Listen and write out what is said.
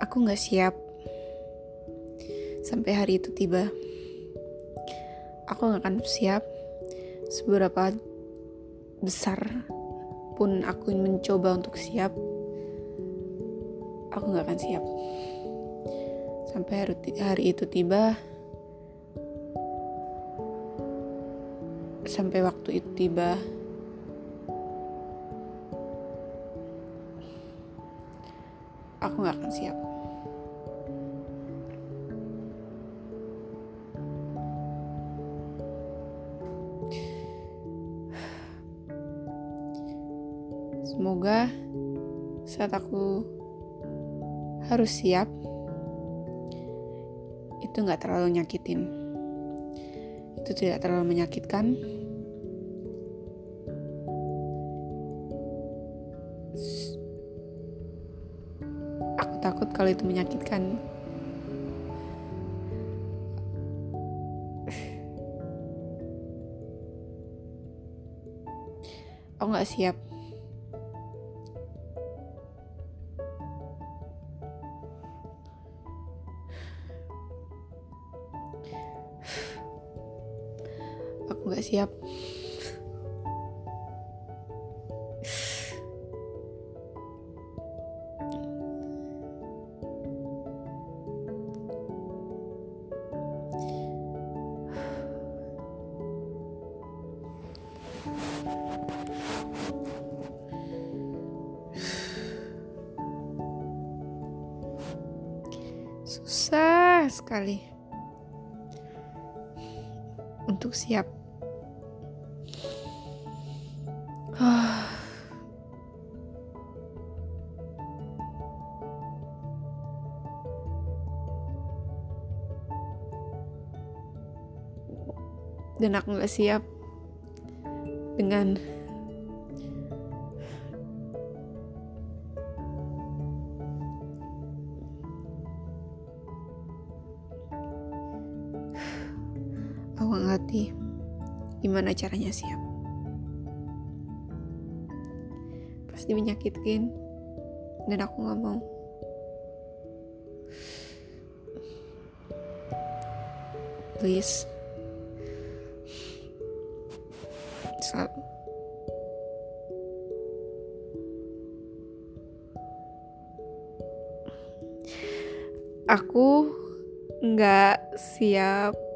Aku gak siap sampai hari itu tiba. Aku gak akan siap seberapa besar pun aku mencoba untuk siap. Aku gak akan siap. Sampai hari, hari itu tiba, sampai waktu itu tiba, aku gak akan siap. Semoga saat aku harus siap, itu gak terlalu nyakitin. Itu tidak terlalu menyakitkan. Aku takut kalau itu menyakitkan. Aku gak siap. Aku gak siap. Susah sekali untuk siap. Dan aku gak siap dengan gimana caranya siap. Pasti menyakitkan dan aku gak mau. Please. Sal- Aku nggak siap